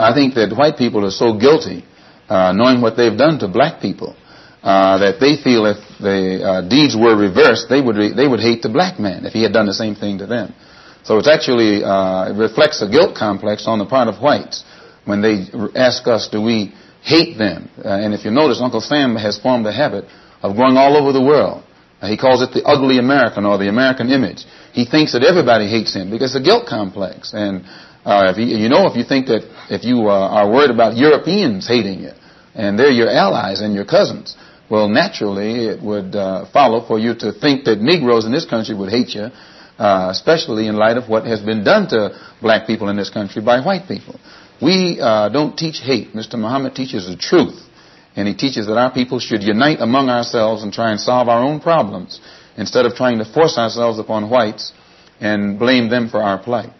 I think that white people are so guilty, uh, knowing what they've done to black people, uh, that they feel if the uh, deeds were reversed, they would re- they would hate the black man if he had done the same thing to them. So it's actually uh, it reflects a guilt complex on the part of whites when they ask us, do we hate them? Uh, and if you notice, Uncle Sam has formed a habit of going all over the world. Uh, he calls it the ugly American or the American image. He thinks that everybody hates him because it's a guilt complex. And uh, if you, you know, if you think that if you uh, are worried about Europeans hating you, and they're your allies and your cousins, well, naturally it would uh, follow for you to think that Negroes in this country would hate you, uh, especially in light of what has been done to black people in this country by white people. We uh, don't teach hate. Mr. Muhammad teaches the truth. And he teaches that our people should unite among ourselves and try and solve our own problems instead of trying to force ourselves upon whites and blame them for our plight.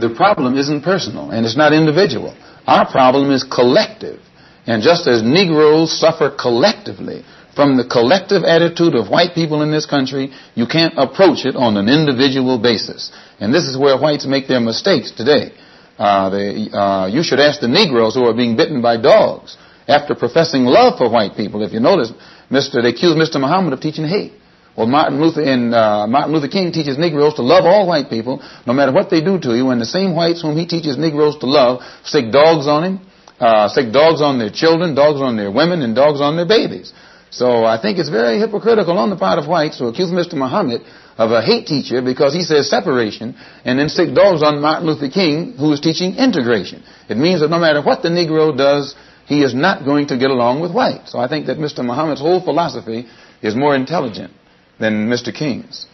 The problem isn't personal and it's not individual. Our problem is collective. And just as Negroes suffer collectively from the collective attitude of white people in this country, you can't approach it on an individual basis. And this is where whites make their mistakes today. Uh, they, uh, you should ask the Negroes who are being bitten by dogs after professing love for white people. If you notice, Mr. they accuse Mr. Muhammad of teaching hate. Well, Martin Luther and uh, Martin Luther King teaches Negroes to love all white people, no matter what they do to you. And the same whites whom he teaches Negroes to love stick dogs on him, uh, stick dogs on their children, dogs on their women, and dogs on their babies. So I think it's very hypocritical on the part of whites to accuse Mr. Muhammad of a hate teacher because he says separation and then stick dogs on Martin Luther King who is teaching integration. It means that no matter what the Negro does, he is not going to get along with whites. So I think that Mr. Muhammad's whole philosophy is more intelligent than Mr. King's.